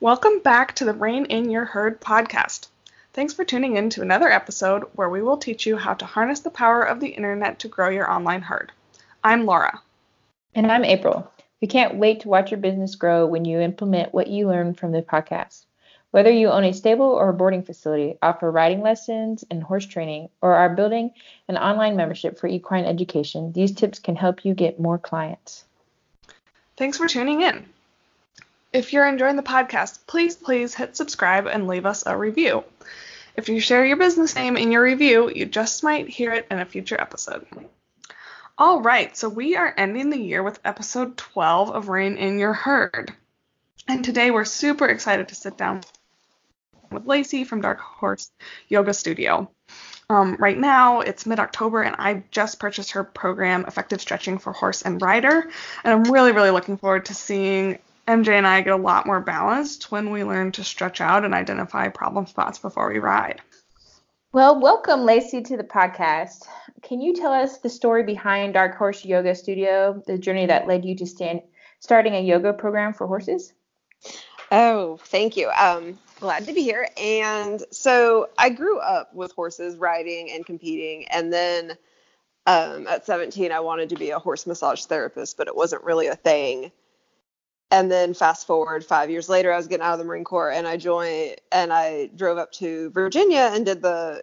Welcome back to the Rein in Your Herd podcast. Thanks for tuning in to another episode where we will teach you how to harness the power of the internet to grow your online herd. I'm Laura. And I'm April. We can't wait to watch your business grow when you implement what you learn from the podcast. Whether you own a stable or a boarding facility, offer riding lessons and horse training, or are building an online membership for equine education, these tips can help you get more clients. Thanks for tuning in. If you're enjoying the podcast, please, please hit subscribe and leave us a review. If you share your business name in your review, you just might hear it in a future episode. All right, so we are ending the year with episode 12 of Rein in Your Herd. And today we're super excited to sit down with Lacey from Dark Horse Yoga Studio. Um, right now, it's mid October, and I just purchased her program, Effective Stretching for Horse and Rider. And I'm really, really looking forward to seeing MJ and I get a lot more balanced when we learn to stretch out and identify problem spots before we ride. Well, welcome, Lacey, to the podcast. Can you tell us the story behind Dark Horse Yoga Studio, the journey that led you to stand, starting a yoga program for horses? Oh, thank you. Um, glad to be here. And so I grew up with horses riding and competing. And then um, at 17, I wanted to be a horse massage therapist, but it wasn't really a thing. And then fast forward five years later, I was getting out of the Marine Corps and I joined and I drove up to Virginia and did the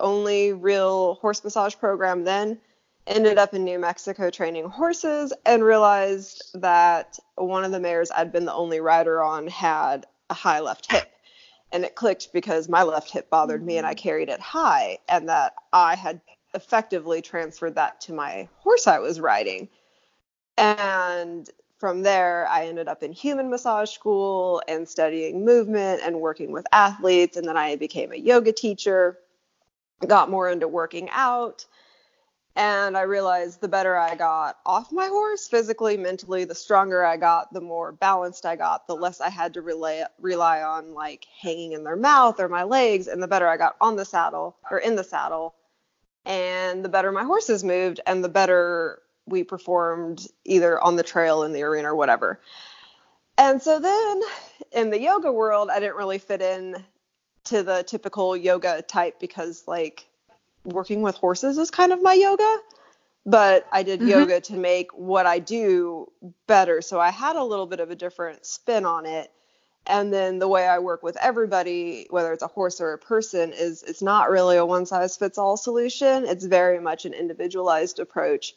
only real horse massage program then ended up in New Mexico training horses and realized that one of the mares I'd been the only rider on had a high left hip. And it clicked because my left hip bothered me and I carried it high, and that I had effectively transferred that to my horse I was riding. And from there, I ended up in human massage school and studying movement and working with athletes. And then I became a yoga teacher, got more into working out and I realized the better I got off my horse, physically, mentally, the stronger I got, the more balanced I got, the less I had to rely rely on like hanging in their mouth or my legs, and the better I got on the saddle or in the saddle, and the better my horses moved, and the better we performed either on the trail, in the arena, or whatever. And so then in the yoga world, I didn't really fit in to the typical yoga type because like working with horses is kind of my yoga, but I did mm-hmm. yoga to make what I do better. So I had a little bit of a different spin on it. And then the way I work with everybody, whether it's a horse or a person, is it's not really a one size fits all solution. It's very much an individualized approach.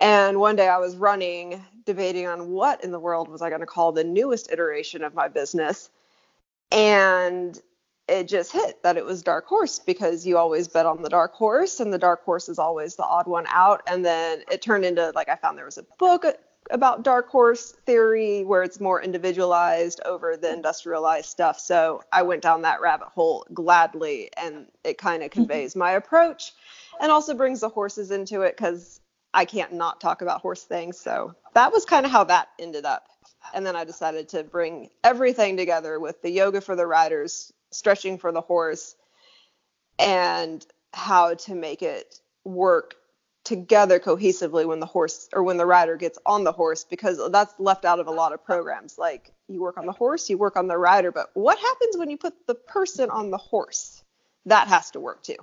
And one day I was running, debating on what in the world was I going to call the newest iteration of my business. And it just hit that it was dark horse because you always bet on the dark horse and the dark horse is always the odd one out and then it turned into like i found there was a book about dark horse theory where it's more individualized over the industrialized stuff so i went down that rabbit hole gladly and it kind of mm-hmm. conveys my approach and also brings the horses into it because i can't not talk about horse things. So that was kind of how that ended up. And then i decided to bring everything together with the yoga for the riders stretching for the horse and how to make it work together cohesively when the horse or when the rider gets on the horse because that's left out of a lot of programs. Like you work on the horse you work on the rider but what happens when you put the person on the horse? That has to work too.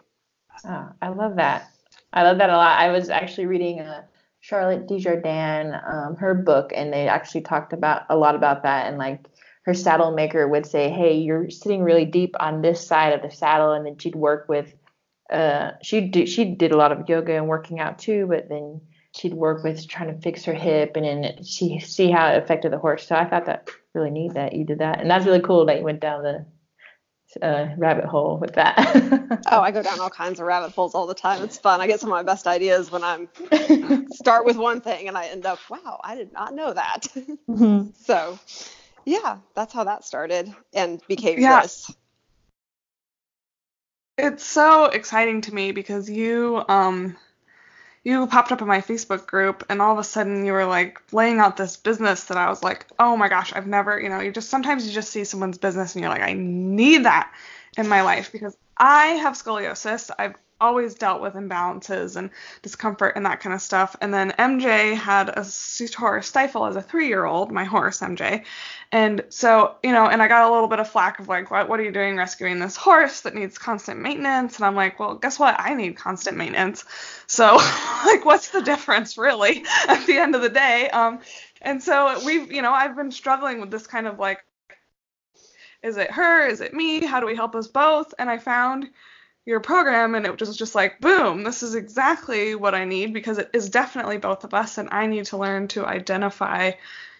Oh, i love that i love that a lot i was actually reading a uh, charlotte dujardin um, her book and they actually talked about a lot about that and like her saddle maker would say, "Hey, you're sitting really deep on this side of the saddle," and then she'd work with. Uh, she did she did a lot of yoga and working out too, but then she'd work with trying to fix her hip and then she see how it affected the horse. So I thought that really neat that you did that, and that's really cool that you went down the uh, rabbit hole with that. oh, I go down all kinds of rabbit holes all the time. It's fun. I get some of my best ideas when I'm start with one thing and I end up, wow, I did not know that. Mm-hmm. So yeah, that's how that started and became yeah. this. It's so exciting to me because you um you popped up in my Facebook group and all of a sudden you were like laying out this business that I was like, "Oh my gosh, I've never, you know, you just sometimes you just see someone's business and you're like, I need that in my life because I have scoliosis. I've always dealt with imbalances and discomfort and that kind of stuff. And then MJ had a horse stifle as a three year old, my horse, MJ. And so, you know, and I got a little bit of flack of like, what, what are you doing rescuing this horse that needs constant maintenance? And I'm like, well, guess what? I need constant maintenance. So, like, what's the difference really at the end of the day? Um, and so we've, you know, I've been struggling with this kind of like, is it her? Is it me? How do we help us both? And I found your program and it was just like boom this is exactly what i need because it is definitely both of us and i need to learn to identify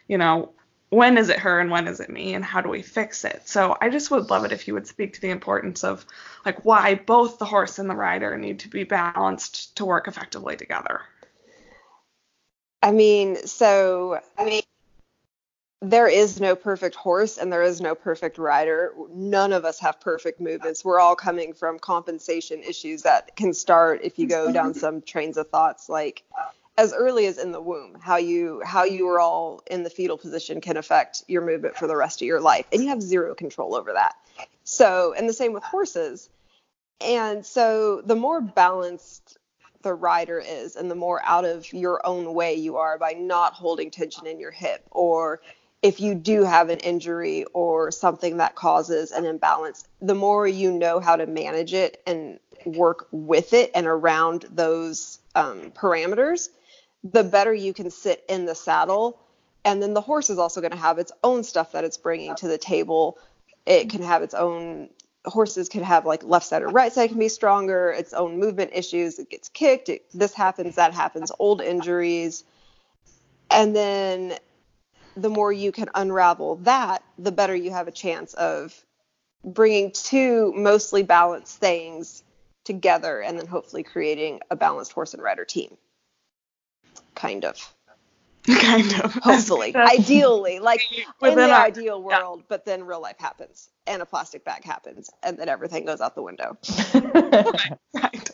you know when is it her and when is it me and how do we fix it? So i just would love it if you would speak to the importance of like why both the horse and the rider need to be balanced to work effectively together. I mean so i mean there is no perfect horse and there is no perfect rider. None of us have perfect movements. We're all coming from compensation issues that can start if you go mm-hmm. down some trains of thoughts like as early as in the womb. How you how you are all in the fetal position can affect your movement for the rest of your life and you have zero control over that. So, and the same with horses. And so the more balanced the rider is and the more out of your own way you are by not holding tension in your hip or if you do have an injury or something that causes an imbalance, the more you know how to manage it and work with it and around those um, parameters, the better you can sit in the saddle. And then the horse is also going to have its own stuff that it's bringing to the table. It can have its own horses can have like left side or right side can be stronger, its own movement issues. It gets kicked. It, this happens, that happens, old injuries. And then the more you can unravel that, the better you have a chance of bringing two mostly balanced things together and then hopefully creating a balanced horse and rider team. Kind of. Kind of. Hopefully. Ideally. Like in the our, ideal world, yeah. but then real life happens and a plastic bag happens and then everything goes out the window. right.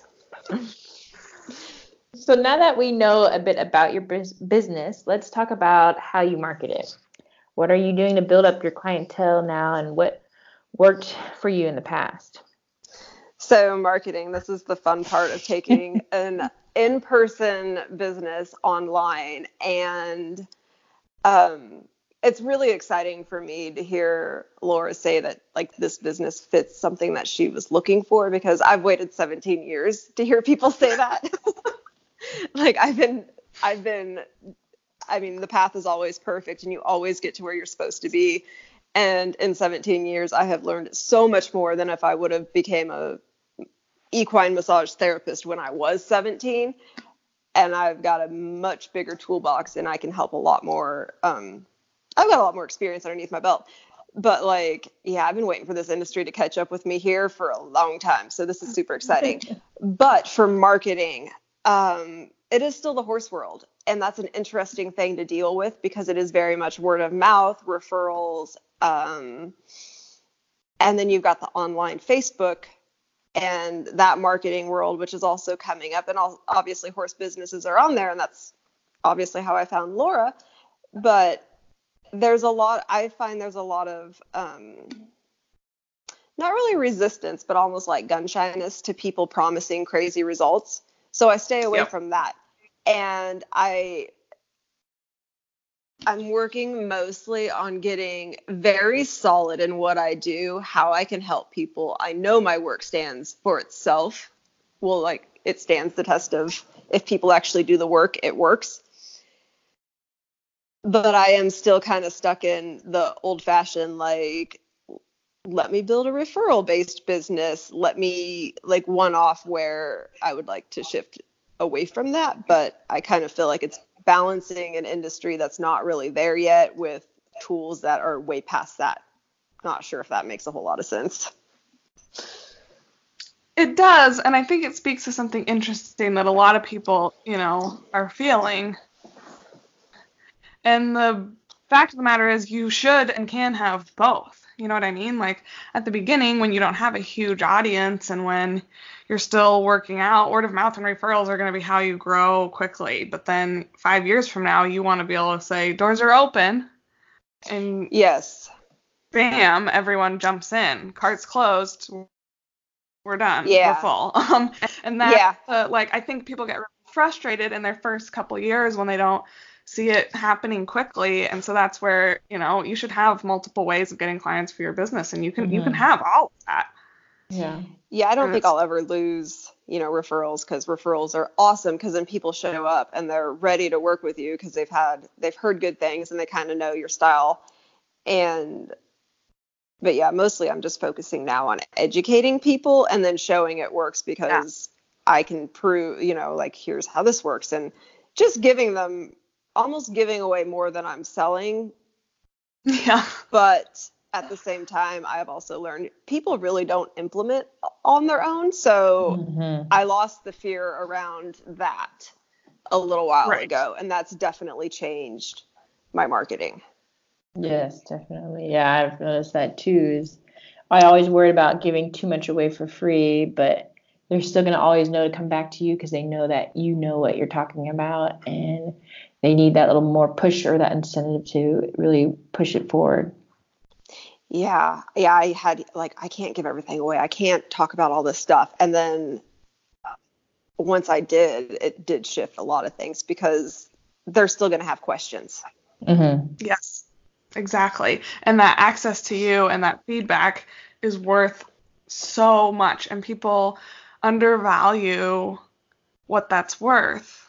So now that we know a bit about your business, let's talk about how you market it. What are you doing to build up your clientele now and what worked for you in the past? So, marketing, this is the fun part of taking an in person business online. And um, it's really exciting for me to hear Laura say that like this business fits something that she was looking for because I've waited 17 years to hear people say that. like I've been I've been I mean the path is always perfect and you always get to where you're supposed to be. And in 17 years I have learned so much more than if I would have became a equine massage therapist when I was 17 and I've got a much bigger toolbox and I can help a lot more um, I've got a lot more experience underneath my belt. But like, yeah, I've been waiting for this industry to catch up with me here for a long time. So this is super exciting. but for marketing, um, it is still the horse world. And that's an interesting thing to deal with because it is very much word of mouth, referrals. Um, and then you've got the online Facebook and that marketing world, which is also coming up. And obviously, horse businesses are on there. And that's obviously how I found Laura. But there's a lot, I find there's a lot of, um, not really resistance, but almost like gun shyness to people promising crazy results. So I stay away yep. from that. And I I'm working mostly on getting very solid in what I do, how I can help people. I know my work stands for itself. Well, like it stands the test of if people actually do the work, it works. But I am still kind of stuck in the old fashioned like let me build a referral based business. Let me like one off where i would like to shift away from that. But i kind of feel like it's balancing an industry that's not really there yet with tools that are way past that. Not sure if that makes a whole lot of sense. It does and i think it speaks to something interesting that a lot of people you know are feeling. And the fact of the matter is you should and can have both you know what I mean? Like at the beginning, when you don't have a huge audience and when you're still working out, word of mouth and referrals are going to be how you grow quickly. But then five years from now, you want to be able to say, doors are open. And yes, bam, everyone jumps in. Cart's closed. We're done. Yeah. We're full. Um, and that, yeah. Uh, like, I think people get frustrated in their first couple years when they don't see it happening quickly and so that's where you know you should have multiple ways of getting clients for your business and you can you can Mhm. have all of that Yeah. Yeah, I don't And think I'll ever lose, you know, referrals because referrals are awesome because then people show up and they're ready to work with you because they've had they've heard good things and they kind of know your style. And but yeah, mostly I'm just focusing now on educating people and then showing it works because I can prove, you know, like here's how this works and just giving them almost giving away more than I'm selling yeah but at the same time i've also learned people really don't implement on their own so Mhm. i lost the fear around that a little while Right. ago and that's definitely changed my marketing Yes, definitely. Yeah, I've noticed that too. Is I always worried about giving too much away for free, but they're still gonna always know to come back to you because they know that you know what you're talking about, and they need that little more push or that incentive to really push it forward. yeah yeah i had like i can't give everything away i can't talk about all this stuff and then uh, once i did it did shift a lot of things because they're still going to have questions Mm-hmm. Yes, exactly. And that access to you and that feedback is worth so much, and people undervalue what that's worth.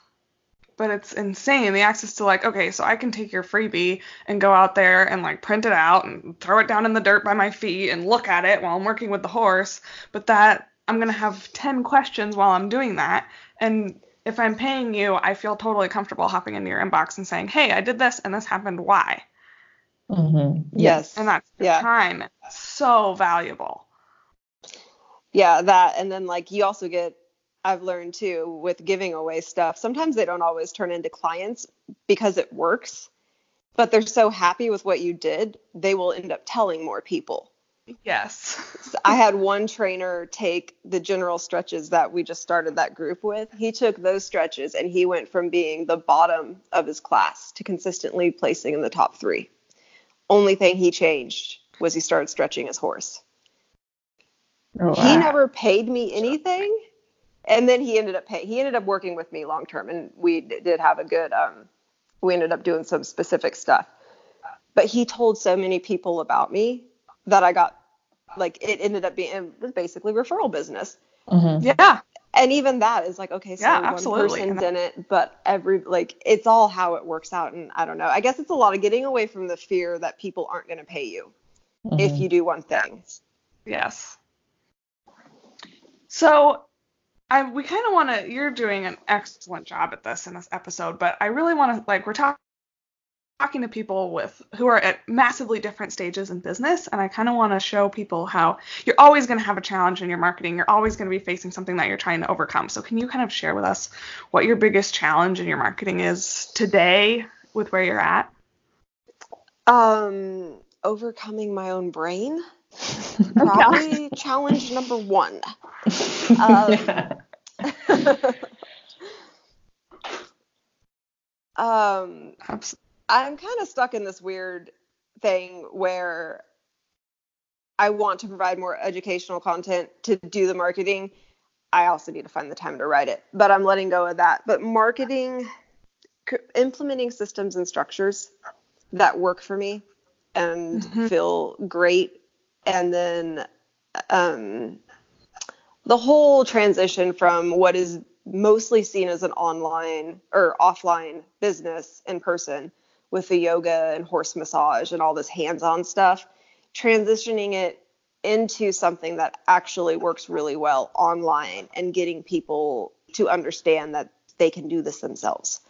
But it's insane the access to like, okay, so I can take your freebie and go out there and like print it out and throw it down in the dirt by my feet and look at it while I'm working with the horse. But that I'm gonna have 10 questions while I'm doing that, and if I'm paying you, I feel totally comfortable hopping into your inbox and saying, hey, I did this and this happened. Why? Mm-hmm. yes And that's your Yeah. time. So valuable. Yeah, that and then like you also get I've learned too with giving away stuff. Sometimes they don't always turn into clients because it works, but they're so happy with what you did, they will end up telling more people. Yes. So I had one trainer take the general stretches that we just started that group with. He took those stretches and he went from being the bottom of his class to consistently placing in the top 3. Only thing he changed was he started stretching his horse. Oh, he never paid me anything and then he ended up pay he ended up working with me long term and we d- did have a good um we ended up doing some specific stuff but he told so many people about me that i got like it ended up being it was basically referral business Mm-hmm. Yeah. and even that is like okay so Yeah, one absolutely. person that- didn't but every like it's all how it works out and i don't know i guess it's a lot of getting away from the fear that people aren't going to pay you if Mm-hmm. you do one thing Yes. So I we kind of want to you're doing an excellent job at this in this episode, but I really want to like we're talking talking to people with who are at massively different stages in business and I kind of want to show people how you're always going to have a challenge in your marketing. You're always going to be facing something that you're trying to overcome. So can you kind of share with us what your biggest challenge in your marketing is today with where you're at? Um, overcoming my own brain. Probably challenge number one. Um, um, Abs- I'm kind of stuck in this weird thing where I want to provide more educational content to do the marketing. I also need to find the time to write it, but I'm letting go of that. But marketing, c- implementing systems and structures that work for me and Mhm. feel great, and then um, the whole transition from what is mostly seen as an online or offline business in person with the yoga and horse massage and all this hands-on stuff transitioning it into something that actually works really well online and getting people to understand that they can do this themselves.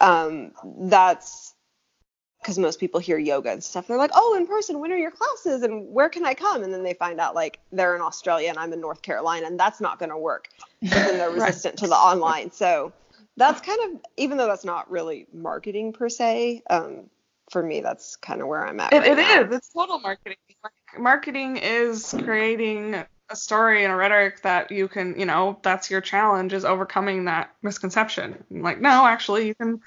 Um, that's because most people hear yoga and stuff they're like oh in person when are your classes and where can i come and then they find out like they're in australia and i'm in north carolina and that's not going to work but then they're Right. resistant to the online so that's kind of even though that's not really marketing per se um, for me that's kind of where i'm at It, right it is. It's total marketing. Like, marketing is creating a story and a rhetoric that you can, you know, that's your challenge is overcoming that misconception. Like, no, actually, you can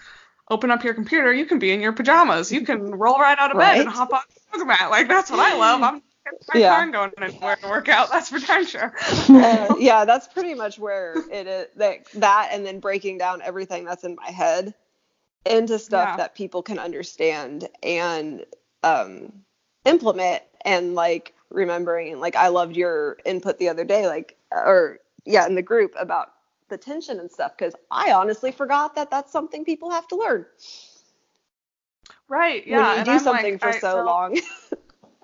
open up your computer. You can be in your pajamas. You can roll right out of bed and hop on the yoga mat. Like, that's what I love. I'm my Yeah. and going anywhere to work out. That's for darn sure. uh, yeah, that's pretty much where it is. That, that and then breaking down everything that's in my head into stuff Yeah. that people can understand and um, implement and like remembering like I loved your input the other day like or yeah in the group about the tension and stuff because I honestly forgot that that's something people have to learn Right. Yeah. when you and do I'm something like, for I- so long.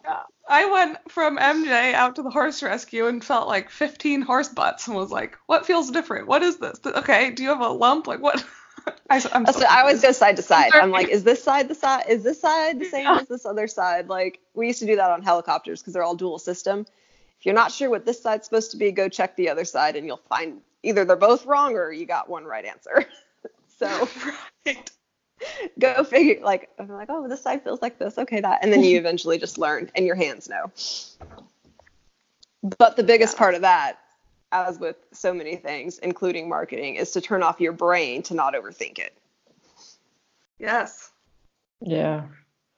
Yeah. I went from MJ out to the horse rescue and felt like 15 horse butts and was like, what feels different? What is this? Okay, do you have a lump? Like, what? I, I'm So so I always go side to side. I'm like, is this side the side? Is this side the same Yeah. as this other side? Like we used to do that on helicopters because they're all dual system. If you're not sure what this side's supposed to be, go check the other side and you'll find either they're both wrong or you got one right answer. so Right. go figure. Like I'm like, oh, this side feels like this. Okay, that, and then you eventually just learn and your hands know. But the biggest Yeah. part of that, as with so many things, including marketing, is to turn off your brain to not overthink it. Yes. Yeah,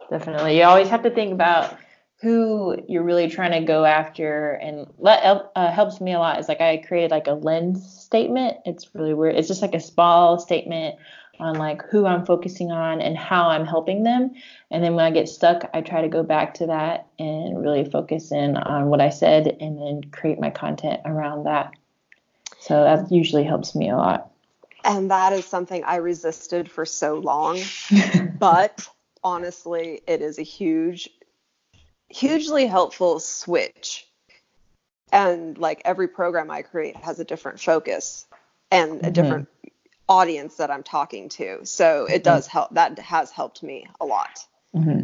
definitely. You always have to think about who you're really trying to go after, and that uh, helps me a lot. Is like I created like a lens statement. It's really weird. It's just like a small statement on like who I'm focusing on and how I'm helping them. And then when I get stuck, I try to go back to that and really focus in on what I said, and then create my content around that. So that usually helps me a lot. And that is something I resisted for so long. but honestly, it is a huge, hugely helpful switch. And like every program I create has a different focus and a Mhm. different audience that I'm talking to. So it does help. That has helped me a lot. hmm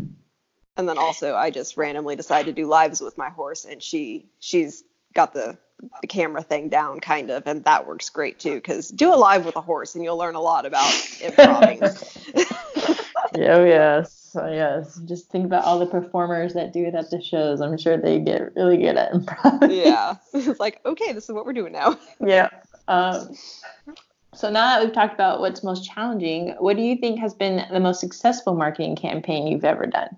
And then also, I just randomly decided to do lives with my horse, and she she's got the the camera thing down kind of, and that works great too. Because do a live with a horse, and you'll learn a lot about improving. Oh yes, oh, yes. Just think about all the performers that do it at the shows. I'm sure they get really good at improv. yeah, it's like okay, this is what we're doing now. yeah. Um, so now that we've talked about what's most challenging, what do you think has been the most successful marketing campaign you've ever done?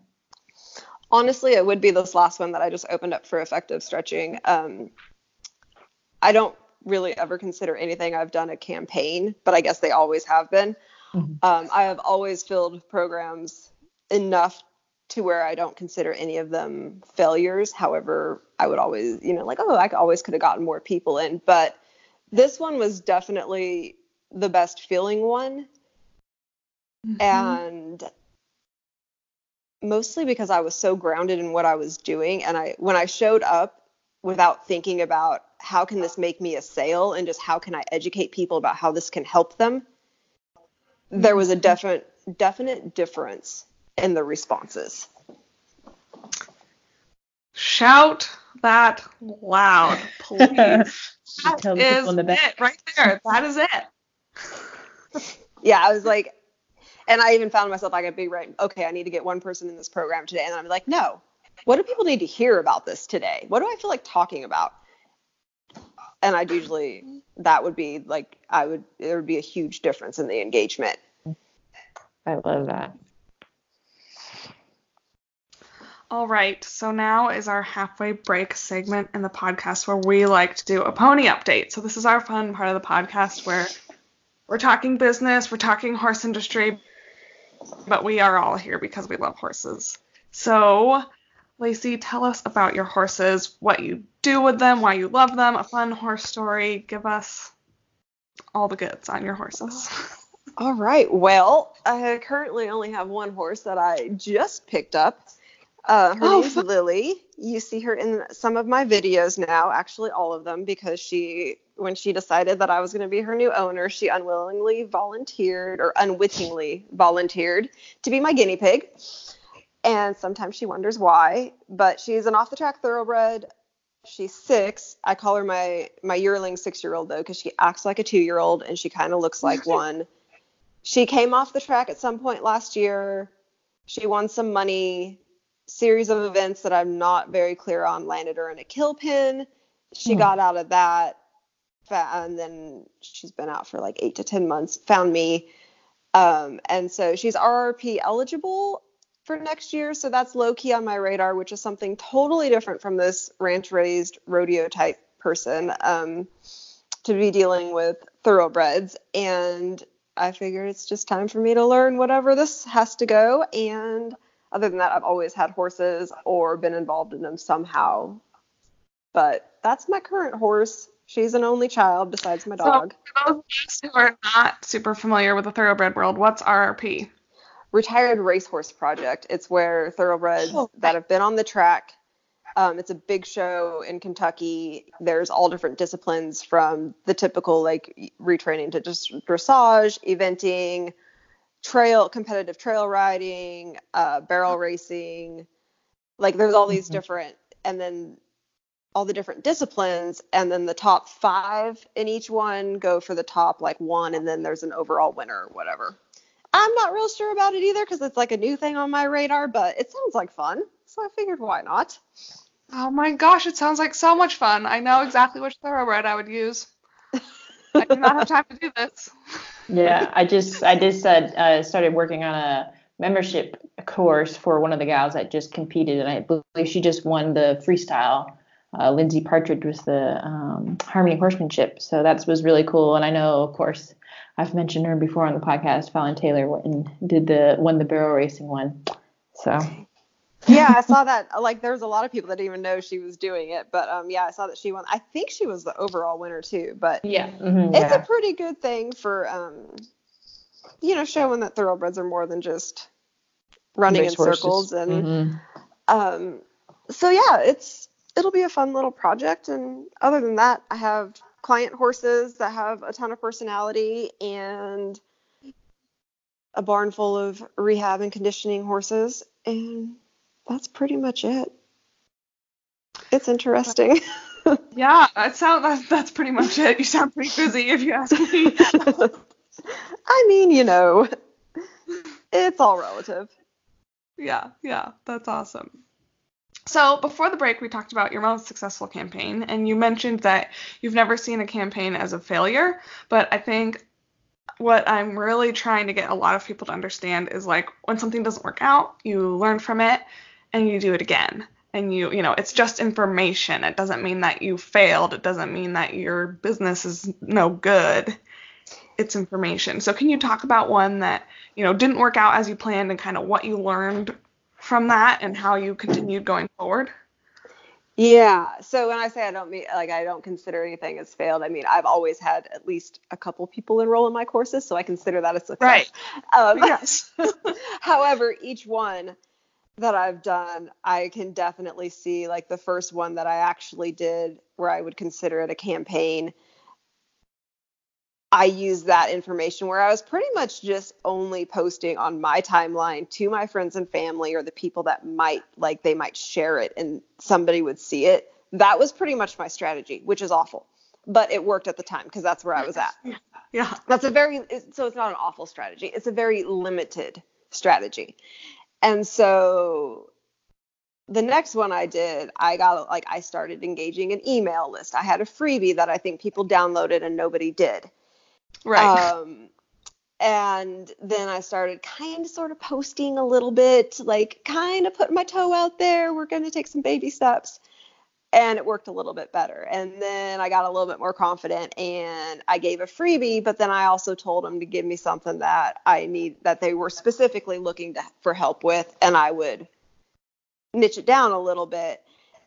Honestly, it would be this last one that I just opened up for effective stretching. Um, I don't really ever consider anything I've done a campaign, but I guess they always have been. Mhm. Um, I have always filled programs enough to where I don't consider any of them failures. However, I would always, you know, like, oh, I always could have gotten more people in. But this one was definitely the best feeling one. Mm-hmm. And mostly because I was so grounded in what I was doing. And I, when I showed up without thinking about how can this make me a sale and just how can I educate people about how this can help them, there was a definite, definite difference in the responses. Shout that loud, please. That Tell the is people in the back. it right there. That is it. Yeah, I was like, and I even found myself like I'd be right. Okay, I need to get one person in this program today, and I'm like, no, what do people need to hear about this today? What do I feel like talking about? And I'd usually that would be like I would there would be a huge difference in the engagement. I love that. All right, so now is our halfway break segment in the podcast where we like to do a pony update. So this is our fun part of the podcast where we're talking business, we're talking horse industry, but we are all here because we love horses. So, Lacey, tell us about your horses, what you do with them, why you love them, a fun horse story. Give us all the goods on your horses. All right. Well, I currently only have one horse that I just picked up. Uh, her Oh, name's fun. Lily. You see her in some of my videos now, actually all of them, because she, when she decided that I was going to be her new owner, she unwillingly volunteered or unwittingly volunteered to be my guinea pig. And sometimes she wonders why, but she's an off the track thoroughbred. She's six. I call her my my yearling six year old though, because she acts like a two year old and she kind of looks like one. She came off the track at some point last year. She won some money. Series of events that I'm not very clear on landed her in a kill pin. She Hmm. got out of that, and then she's been out for like eight to ten months. Found me, um, and so she's RRP eligible for next year. So that's low key on my radar, which is something totally different from this ranch raised rodeo type person um, to be dealing with thoroughbreds. And I figured it's just time for me to learn whatever this has to go. And other than that, I've always had horses or been involved in them somehow. But that's my current horse. She's an only child besides my dog. So, for those of us who are not super familiar with the thoroughbred world, what's RRP? Retired Racehorse Project. It's where thoroughbreds Oh, that have been on the track. Um, it's a big show in Kentucky. There's all different disciplines from the typical like retraining to just dressage, eventing, trail, competitive trail riding, uh, barrel racing. Like there's all these Mhm. different, and then all the different disciplines, and then the top five in each one go for the top like one, and then there's an overall winner or whatever. I'm not real sure about it either because it's like a new thing on my radar, but it sounds like fun. So I figured why not? Oh my gosh, it sounds like so much fun. I know exactly which thoroughbred I would use. I do not have time to do this. Yeah, I just I just uh, uh, started working on a membership course for one of the gals that just competed, and I believe she just won the freestyle. Uh, Lindsay Partridge was the um, Harmony Horsemanship, so that was really cool. And I know, of course, I've mentioned her before on the podcast. Fallon Taylor went and did the won the barrel racing one. So yeah, I saw that. Like, there was a lot of people that didn't even know she was doing it, but um, yeah, I saw that she won. I think she was the overall winner too. But yeah, mhm, it's yeah. a pretty good thing for um, you know, showing that thoroughbreds are more than just running in Racehorses. circles and Mhm. um, so yeah, it's it'll be a fun little project. And other than that, I have client horses that have a ton of personality and a barn full of rehab and conditioning horses, and that's pretty much it. It's interesting. Yeah, that sound that's, that's pretty much it. You sound pretty busy if you ask me. I mean, you know, it's all relative. yeah, yeah, that's awesome. So before the break, we talked about your most successful campaign, and you mentioned that you've never seen a campaign as a failure. But I think what I'm really trying to get a lot of people to understand is like when something doesn't work out, you learn from it and you do it again. And you, you know, it's just information. It doesn't mean that you failed. It doesn't mean that your business is no good. It's information. So can you talk about one that, you know, didn't work out as you planned and kind of what you learned from that and how you continued going forward? Yeah. So when I say I don't mean like I don't consider anything as failed, I mean I've always had at least a couple people enroll in my courses, so I consider that a success. Right. Um, Yes. However, each one that I've done, I can definitely see like the first one that I actually did where I would consider it a campaign. I used that information where I was pretty much just only posting on my timeline to my friends and family or the people that might like they might share it and somebody would see it. That was pretty much my strategy, which is awful. But it worked at the time because that's where I was at yeah. yeah. that's a very so it's not an awful strategy it's a very limited strategy and so the next one i did i got like i started engaging an email list. I had a freebie that i think people downloaded and nobody did. Right. um and then i started kind of sort of posting a little bit like kind of putting my toe out there. We're going to take some baby steps and it worked a little bit better. And then I got a little bit more confident and I gave a freebie, but then I also told them to give me something that I need that they were specifically looking to, for help with and I would niche it down a little bit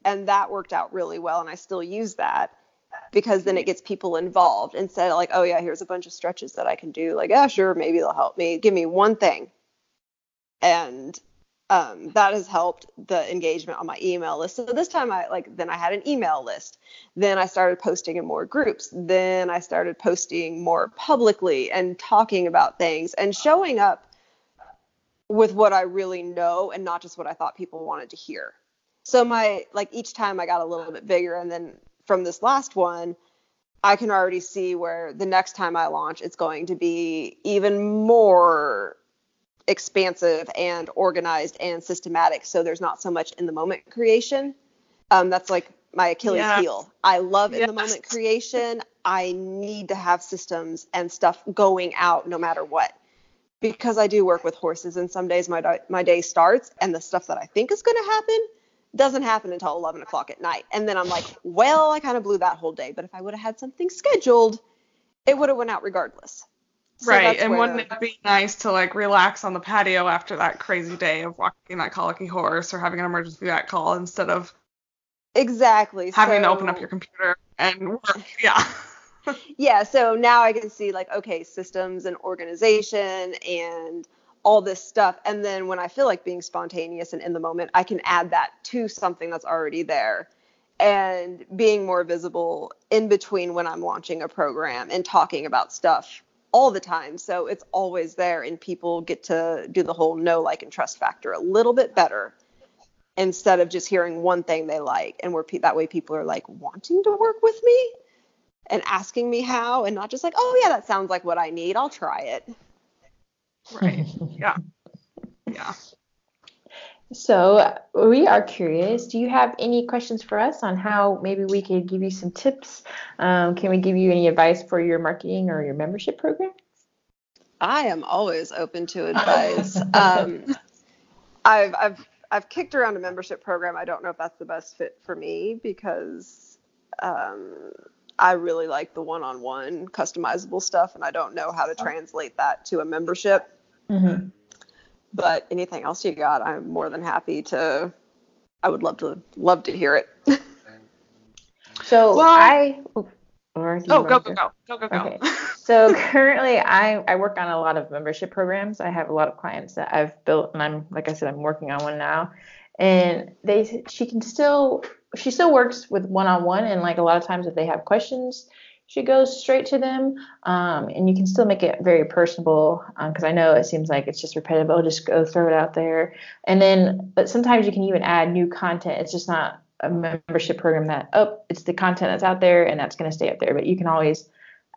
and that worked out really well and I still use that because then it gets people involved instead of like, oh yeah, here's a bunch of stretches that I can do. Like, yeah, sure, maybe they'll help me. Give me one thing. And um, that has helped the engagement on my email list. So this time I like then I had an email list. Then I started posting in more groups. Then I started posting more publicly and talking about things and showing up with what I really know and not just what I thought people wanted to hear. So my like each time I got a little bit bigger and then from this last one I can already see where the next time I launch it's going to be even more expansive and organized and systematic so there's not so much in the moment creation. Um, that's like my achilles Yes. heel. I love in-the-moment creation. I need to have systems and stuff going out no matter what. Because i do work with horses and some days my, di- my day starts and the stuff that i think is going to happen doesn't happen until 11 o'clock at night. And then i'm like well i kind of blew that whole day but if i would have had something scheduled it would have went out regardless So right. And wouldn't it be nice to like relax on the patio after that crazy day of walking that colicky horse or having an emergency vet call instead of exactly having to open up your computer and work? Yeah. yeah so now i can see like okay systems and organization and all this stuff and then when i feel like being spontaneous and in the moment i can add that to something that's already there and being more visible in between when i'm launching a program and talking about stuff all the time so it's always there and people get to do the whole know like and trust factor a little bit better instead of just hearing one thing they like and where pe- that way people are like wanting to work with me and asking me how and not just like oh yeah that sounds like what i need i'll try it Right. Yeah. Yeah. So we are curious. Do you have any questions for us on how maybe we could give you some tips? Um, can we give you any advice for your marketing or your membership program? i am always open to advice um, I've, I've i've kicked around a membership program i don't know if that's the best fit for me because um, i really like the one-on-one customizable stuff and i don't know how to translate that to a membership Mm-hmm. But anything else you got i'm more than happy to i would love to love to hear it So Well- I. oh, Or Oh, go, go, go. Go, go, go. Okay. So currently, I, I work on a lot of membership programs. I have a lot of clients that I've built, and I'm like I said, I'm working on one now. And they, she can still, she still works with one-on-one, and like a lot of times, if they have questions, she goes straight to them. Um, and you can still make it very personable, because I know it seems like it's just repetitive. Oh, just go throw it out there, and then, but sometimes you can even add new content. It's just not a membership program that oh, it's the content that's out there, and that's going to stay up there. But you can always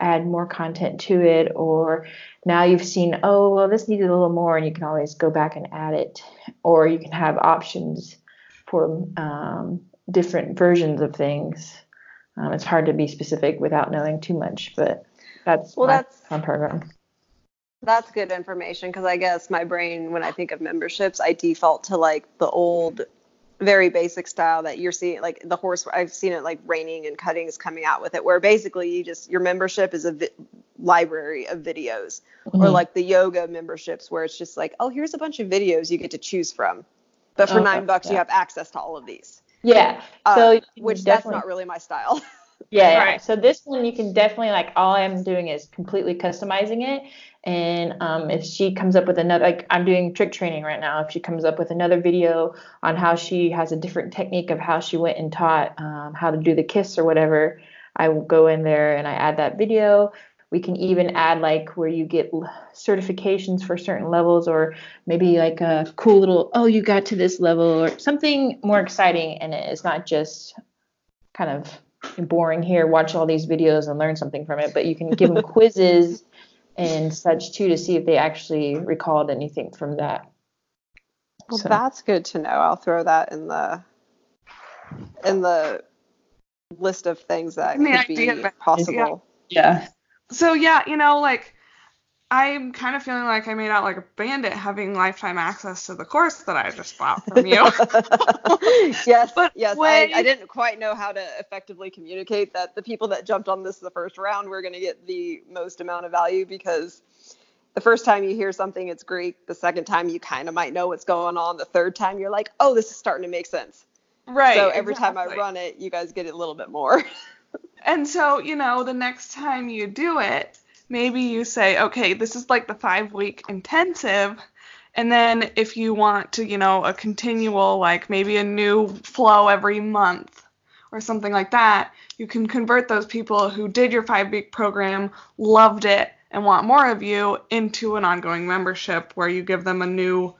add more content to it or now you've seen oh well this needed a little more and you can always go back and add it or you can have options for um, different versions of things um, it's hard to be specific without knowing too much but that's Well, that's- fun program That's good information because I guess my brain, when I think of memberships, I default to like the old, very basic style that you're seeing, like the horse. I've seen it like reining and cuttings coming out with it, where basically you just your membership is a vi- library of videos, or Mhm. like the yoga memberships where it's just like, oh, here's a bunch of videos you get to choose from, but for Okay, nine bucks you have access to all of these. Yeah Uh, so you which that's not really my style. Yeah, yeah. Right. So this one you can definitely like all I'm doing is completely customizing it. And um, if she comes up with another, like I'm doing trick training right now. If she comes up with another video on how she has a different technique of how she went and taught um, how to do the kiss or whatever, I will go in there and I add that video. We can even add like where you get certifications for certain levels, or maybe like a cool little, oh, you got to this level, or something more exciting and. It's not just kind of boring here watch all these videos and learn something from it but you can give them quizzes and such too to see if they actually recalled anything from that Well, So- that's good to know. I'll throw that in the in the list of things that In the could idea be bank, possible. yeah So yeah, you know, like I'm kind of feeling like I made out like a bandit having lifetime access to the course that I just bought from you. yes, But yes. I, when- I didn't quite know how to effectively communicate that the people that jumped on this the first round were going to get the most amount of value because the first time you hear something, it's Greek. The second time, you kind of might know what's going on. The third time, you're like, oh, this is starting to make sense. right. so every time I run it, you guys get it a little bit more. And so, you know, the next time you do it, maybe you say, okay, this is like the five week intensive. And then if you want to, you know, a continual, like maybe a new flow every month or something like that, you can convert those people who did your five week program, loved it, and want more of you into an ongoing membership where you give them a new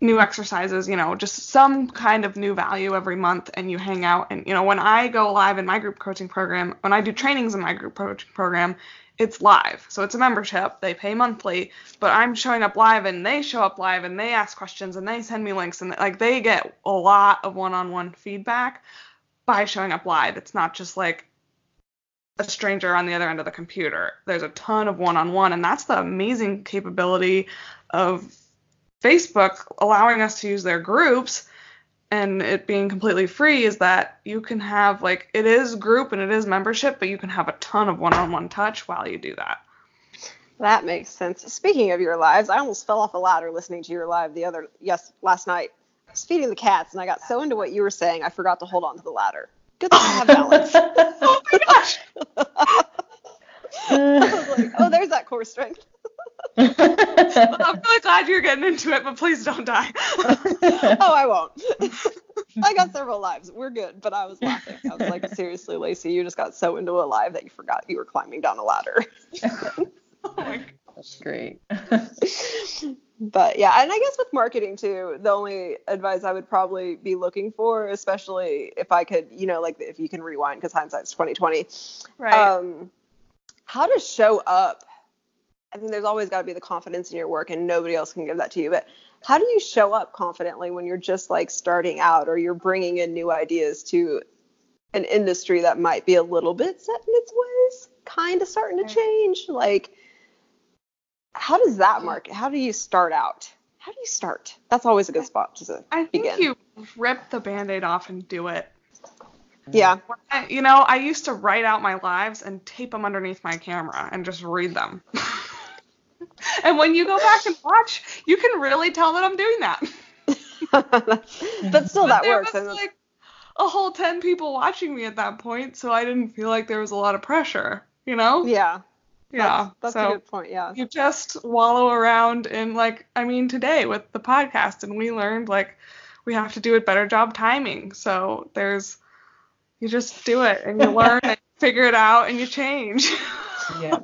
new exercises, you know, just some kind of new value every month and you hang out and you know, when I go live in my group coaching program, when I do trainings in my group coaching program, it's live. So it's a membership, they pay monthly, but I'm showing up live and they show up live and they ask questions and they send me links and like they get a lot of one-on-one feedback by showing up live. It's not just like a stranger on the other end of the computer. There's a ton of one-on-one and that's the amazing capability of Facebook allowing us to use their groups and it being completely free is that you can have like it is group and it is membership, but you can have a ton of one-on-one touch while you do that. That makes sense. Speaking of your lives, I almost fell off a ladder listening to your live the other yes last night. I was feeding the cats and I got so into what you were saying I forgot to hold on to the ladder. Good thing I have balance. Oh my gosh. I was like, oh, there's that core strength. I'm really glad you're getting into it, but please don't die. oh, I won't. I got several lives. We're good, but I was laughing. I was like, seriously, Lacey, you just got so into a live that you forgot you were climbing down a ladder. oh my That's great. but yeah, and I guess with marketing too, the only advice I would probably be looking for, especially if I could, you know, like if you can rewind because hindsight's 2020. Right. Um, how to show up. I think there's always got to be the confidence in your work, and nobody else can give that to you. But how do you show up confidently when you're just like starting out, or you're bringing in new ideas to an industry that might be a little bit set in its ways, kind of starting to change? Like, how does that market? How do you start out? How do you start? That's always a good spot to I think you rip the band-aid off and do it. yeah. I- You know, I used to write out my lives and tape them underneath my camera and just read them. and when you go back and watch, you can really tell that I'm doing that. but still, that there works. was like a whole 10 people watching me at that point, so I didn't feel like there was a lot of pressure, you know? yeah. Yeah. That's, that's so a good point. Yeah. you just wallow around in like I mean today with the podcast and we learned like we have to do a better job timing. So there's you just do it and you learn and figure it out and you change. Yeah.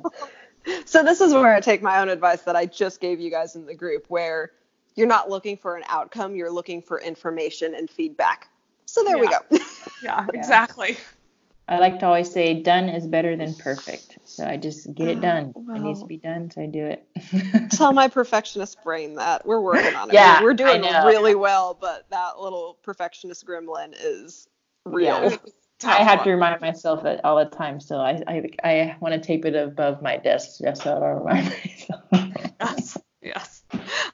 So this is where I take my own advice that I just gave you guys in the group where you're not looking for an outcome, you're looking for information and feedback. So there we go. yeah, exactly. I like to always say done is better than perfect. So I just get it oh, done. It needs to be done, so I do it. Tell my perfectionist brain that we're working on it. Yeah, we're doing really well, but that little perfectionist gremlin is real. Yeah. I have to remind myself that all the time. So I I, I want to tape it above my desk just so I don't remind myself. Yes. Yes.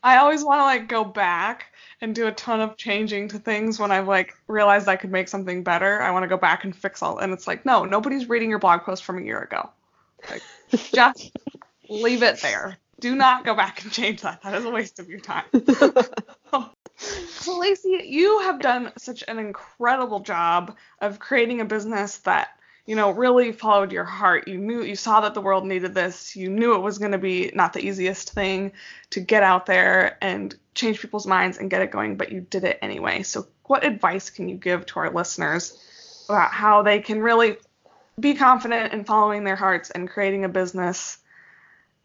I always want to like go back and do a ton of changing to things when I've like realized I could make something better. I want to go back and fix all and it's like, no, nobody's reading your blog post from a year ago. Like just leave it there. Do not go back and change that. That is a waste of your time. So Lacey, you have done such an incredible job of creating a business that, you know, really followed your heart. You knew you saw that the world needed this. You knew it was going to be not the easiest thing to get out there and change people's minds and get it going, but you did it anyway. So what advice can you give to our listeners about how they can really be confident in following their hearts and creating a business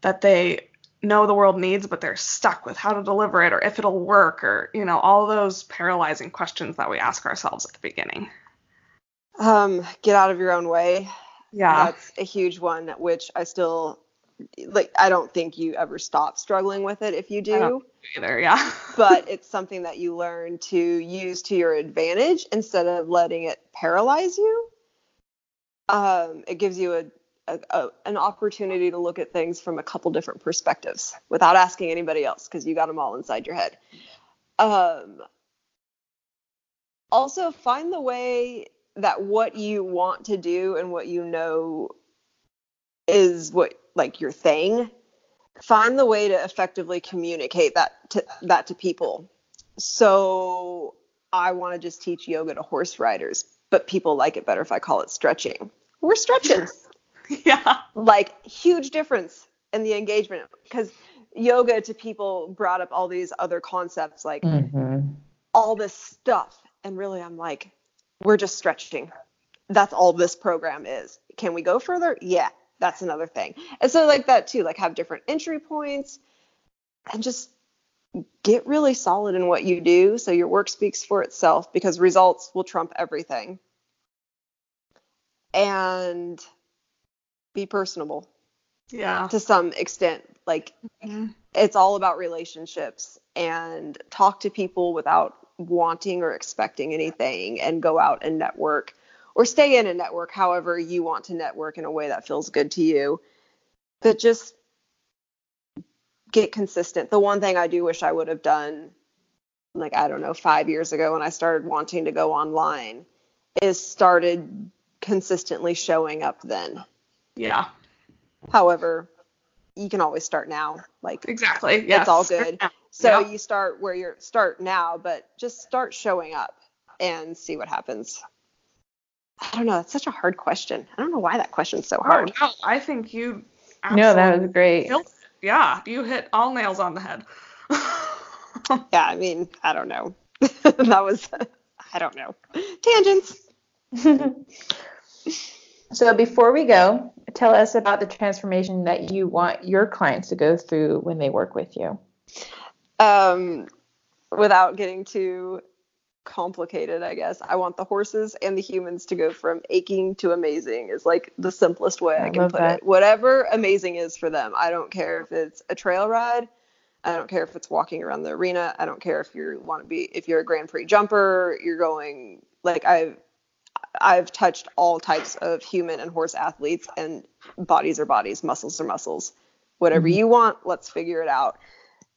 that they know the world needs, but they're stuck with how to deliver it or if it'll work or, you know, all those paralyzing questions that we ask ourselves at the beginning. Um, get out of your own way. Yeah. That's a huge one, which I still like. I don't think you ever stop struggling with it if you I don't do. Either, yeah. but it's something that you learn to use to your advantage instead of letting it paralyze you. Um, it gives you a, a, a an opportunity to look at things from a couple different perspectives without asking anybody else because you got them all inside your head. Um, also, find the way that what you want to do and what you know is what like your thing find the way to effectively communicate that to that to people. So I want to just teach yoga to horse riders, but people like it better if I call it stretching. We're stretching. yeah. like huge difference in the engagement because yoga to people brought up all these other concepts like mm-hmm. all this stuff and really I'm like we're just stretching. That's all this program is. Can we go further? Yeah, that's another thing. And so like that too, like have different entry points and just get really solid in what you do so your work speaks for itself because results will trump everything. And be personable Yeah. to some extent. Like Mhm. it's all about relationships and talk to people without wanting or expecting anything and go out and network or stay in a network however you want to network in a way that feels good to you but just get consistent the one thing i do wish i would have done like i don't know 5 years ago when i started wanting to go online is started consistently showing up then Yeah. However, you can always start now. Like Exactly. Yes. it's all good. So Yeah. you start where you're start now, but just start showing up and see what happens. I don't know. It's such a hard question. I don't know why that question's so Oh, hard. no, I think you. No, that was great. killed. Yeah, you hit all nails on the head. Yeah, I mean, I don't know. that was, I don't know. Tangents. so before we go, tell us about the transformation that you want your clients to go through when they work with you. Um, without getting too complicated, I guess I want the horses and the humans to go from aching to amazing. Is like the simplest way I, I can put that. it. Whatever amazing is for them. I don't care if it's a trail ride. I don't care if it's walking around the arena. I don't care if you want to be if you're a Grand Prix jumper. You're going like I've I've touched all types of human and horse athletes, and bodies are bodies, muscles are muscles. Whatever Mhm. you want, let's figure it out.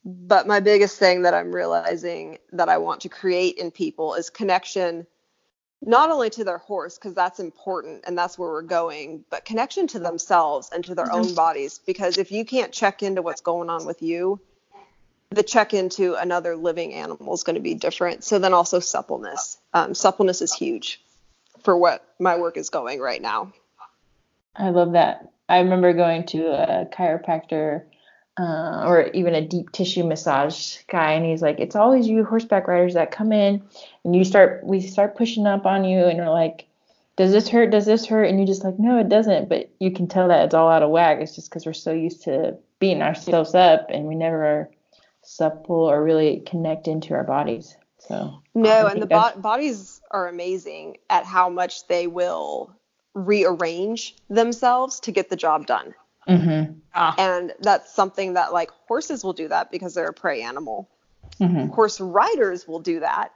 But my biggest thing that I'm realizing that I want to create in people is connection, not only to their horse, because that's important and that's where we're going, but connection to themselves and to their own bodies. Because if you can't check into what's going on with you, the check into another living animal is going to be different. So then also suppleness. Um, suppleness is huge for what my work is going right now. I love that. I remember going to a chiropractor uh, or even a deep tissue massage guy, and he's like, "It's always you horseback riders that come in, and you start we start pushing up on you, and you're like." Does this hurt? Does this hurt? And you're just like, no, it doesn't. But you can tell that it's all out of whack. It's just because we're so used to beating ourselves up, and we never are supple or really connect into our bodies. So No, and the bo- bodies are amazing at how much they will rearrange themselves to get the job done. Mhm. Ah, And that's something that like horses will do that because they're a prey animal. Mhm. Horse riders will do that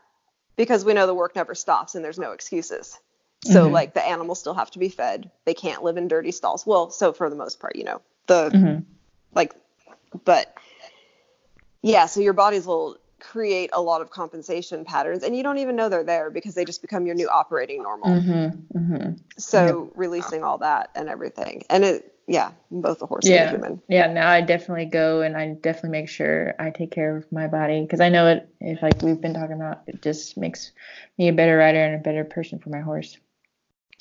because we know the work never stops and there's no excuses. So Mhm. like the animals still have to be fed. They can't live in dirty stalls. Well, so for the most part, you know, the Mhm. like but yeah so your bodies will create a lot of compensation patterns and you don't even know they're there because they just become your new operating normal Mhm. Mhm. so releasing all that and everything and it yeah both the horse and Yeah. the human Yeah, now I definitely go and I definitely make sure I take care of my body because I know it. If like we've been talking about, it just makes me a better rider and a better person for my horse.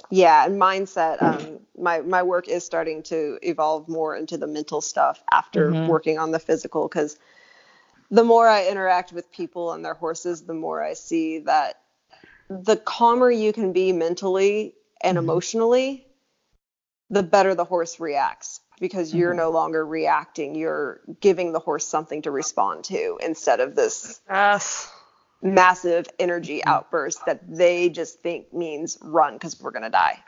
yeah and mindset um my my work is starting to evolve more into the mental stuff after Mhm. working on the physical because the more i interact with people and their horses the more i see that the calmer you can be mentally and Mhm. emotionally the better the horse reacts because you're Mhm. no longer reacting you're giving the horse something to respond to instead of this yes. massive energy outburst that they just think means run because we're going to die.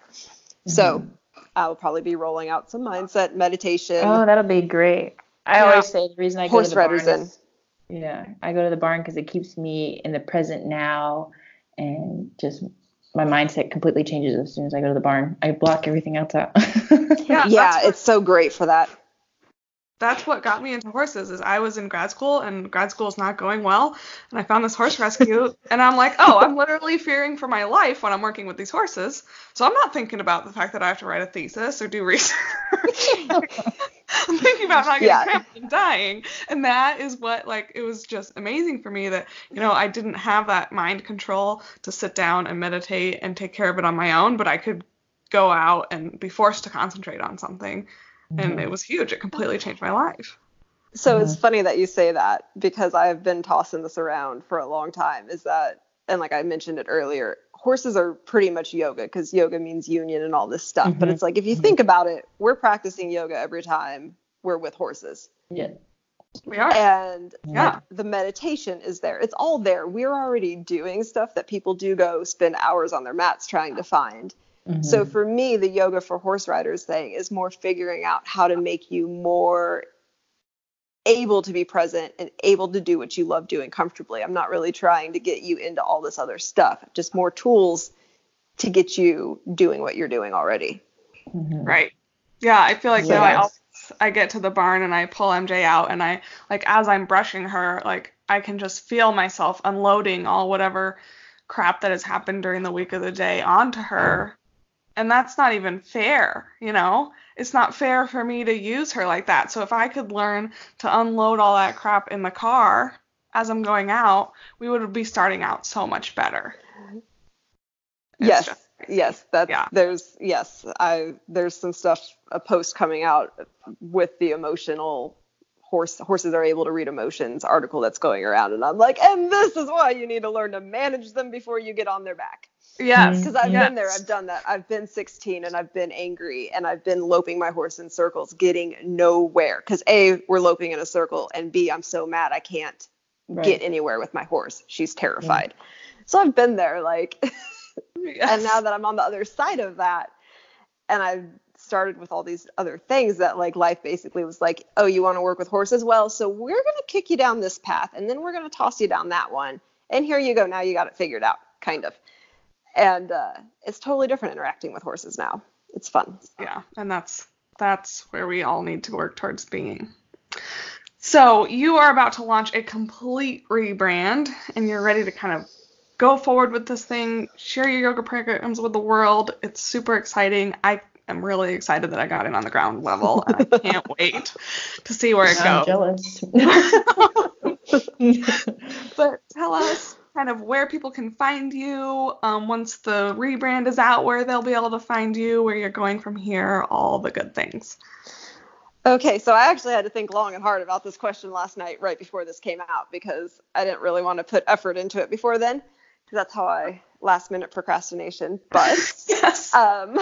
So Mhm. I'll probably be rolling out some mindset meditation. Oh, that'll be great. I Yeah. always say the reason I go Horse to the barn riders in. is, yeah, I go to the barn because it keeps me in the present now and just my mindset completely changes as soon as I go to the barn. I block everything else out. Yeah, yeah, what- it's so great for that. that's what got me into horses is I was in grad school and grad school is not going well and I found this horse rescue and I'm like, oh, I'm literally fearing for my life when I'm working with these horses. So I'm not thinking about the fact that I have to write a thesis or do research. I'm thinking about not getting Yeah. cramped and dying. And that is what like it was just amazing for me that, you know, I didn't have that mind control to sit down and meditate and take care of it on my own, but I could go out and be forced to concentrate on something and Mhm. it was huge. It completely changed my life. So it's Mhm. funny that you say that because I've been tossing this around for a long time. Is that, and like I mentioned it earlier, horses are pretty much yoga because yoga means union and all this stuff. But Mhm. it's like if you Mhm. think about it, we're practicing yoga every time we're with horses. yeah. We are. And Yeah. the meditation is there. It's all there. We're already doing stuff that people do go spend hours on their mats trying to find. So Mhm. for me, the yoga for horse riders thing is more figuring out how to make you more able to be present and able to do what you love doing comfortably. I'm not really trying to get you into all this other stuff, just more tools to get you doing what you're doing already. Mhm. Right. Yeah, I feel like you know, I always I get to the barn and I pull MJ out and I like as I'm brushing her, like I can just feel myself unloading all whatever crap that has happened during the week of the day onto her And that's not even fair, you know? It's not fair for me to use her like that. So if I could learn to unload all that crap in the car as I'm going out, we would be starting out so much better. It's yes. just- Yes, that's Yeah. there's yes, I there's some stuff a post coming out with the emotional horse horses are able to read emotions article that's going around and I'm like, and this is why you need to learn to manage them before you get on their back. Yes. Mm, because I've yes. been there, I've done that. I've been 16 and I've been angry and I've been loping my horse in circles, getting nowhere. Because A, we're loping in a circle, and B, I'm so mad I can't Right. get anywhere with my horse. She's terrified. So I've been there, like, and now that I'm on the other side of that, and I've started with all these other things that like life basically was like, oh, you want to work with horses? Well, so we're gonna kick you down this path, and then we're gonna toss you down that one, and here you go. Now you got it figured out, kind of. And uh, it's totally different interacting with horses now. It's fun. yeah, and that's that's where we all need to work towards being. So you are about to launch a complete rebrand, and you're ready to kind of go forward with this thing, share your yoga programs with the world. It's super exciting. I am really excited that I got in on the ground level, and I can't wait to see where it I'm goes. jealous. but tell us kind of where people can find you um, once the rebrand is out, where they'll be able to find you, where you're going from here, all the good things. Okay, so I actually had to think long and hard about this question last night, right before this came out, because I didn't really want to put effort into it before then, because that's how I last minute procrastination. But Yes. um,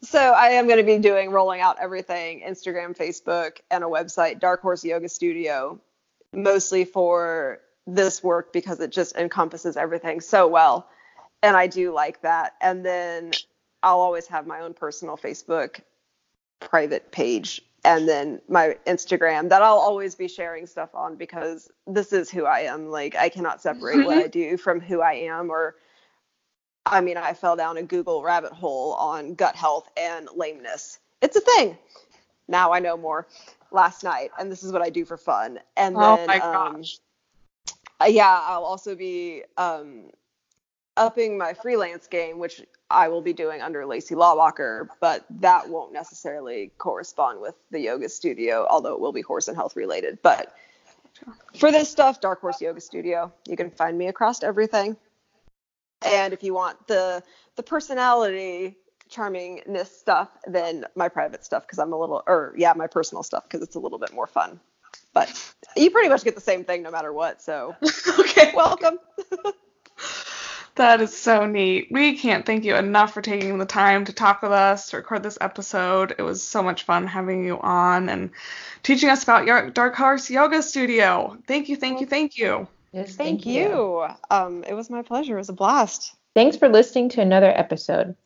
so I am going to be doing rolling out everything Instagram, Facebook, and a website, Dark Horse Yoga Studio, mostly for this work because it just encompasses everything so well. And I do like that. And then I'll always have my own personal Facebook private page and then my Instagram that I'll always be sharing stuff on because this is who I am. Like I cannot separate what I do from who I am or I mean, I fell down a Google rabbit hole on gut health and lameness. It's a thing. Now I know more last night and this is what I do for fun. And Oh then my um, gosh. uh, yeah, I'll also be um, upping my freelance game, which I will be doing under Lacey Lawwalker, but that won't necessarily correspond with the yoga studio, although it will be horse and health related. But for this stuff, Dark Horse Yoga Studio, you can find me across everything. And if you want the the personality charmingness stuff, then my private stuff because I'm a little, or yeah, my personal stuff because it's a little bit more fun. But you pretty much get the same thing no matter what. So okay. welcome. That is so neat. We can't thank you enough for taking the time to talk with us, to record this episode. It was so much fun having you on and teaching us about your Dark Horse Yoga Studio. Thank you, thank you, thank you. Yes, Thank, you. Um, it was my pleasure. It was a blast. Thanks for listening to another episode.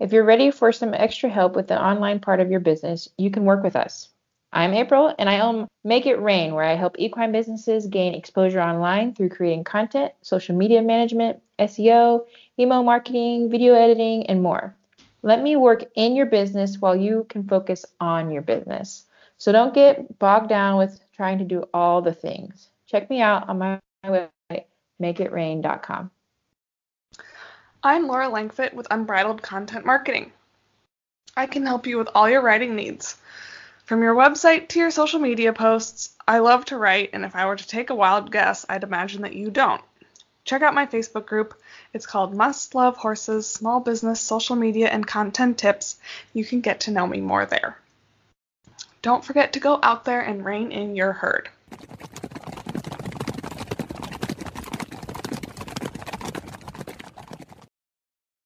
If you're ready for some extra help with the online part of your business, you can work with us. I'm April, and I own Make It Rain, where I help equine businesses gain exposure online through creating content, social media management, SEO, email marketing, video editing, and more. Let me work in your business while you can focus on your business. So don't get bogged down with trying to do all the things. Check me out on my website, makeitrain.com. I'm Laura Langfit with Unbridled Content Marketing. I can help you with all your writing needs. From your website to your social media posts, I love to write, and if I were to take a wild guess, I'd imagine that you don't. Check out my Facebook group. It's called Must Love Horses Small Business Social Media and Content Tips. You can get to know me more there. Don't forget to go out there and rein in your herd.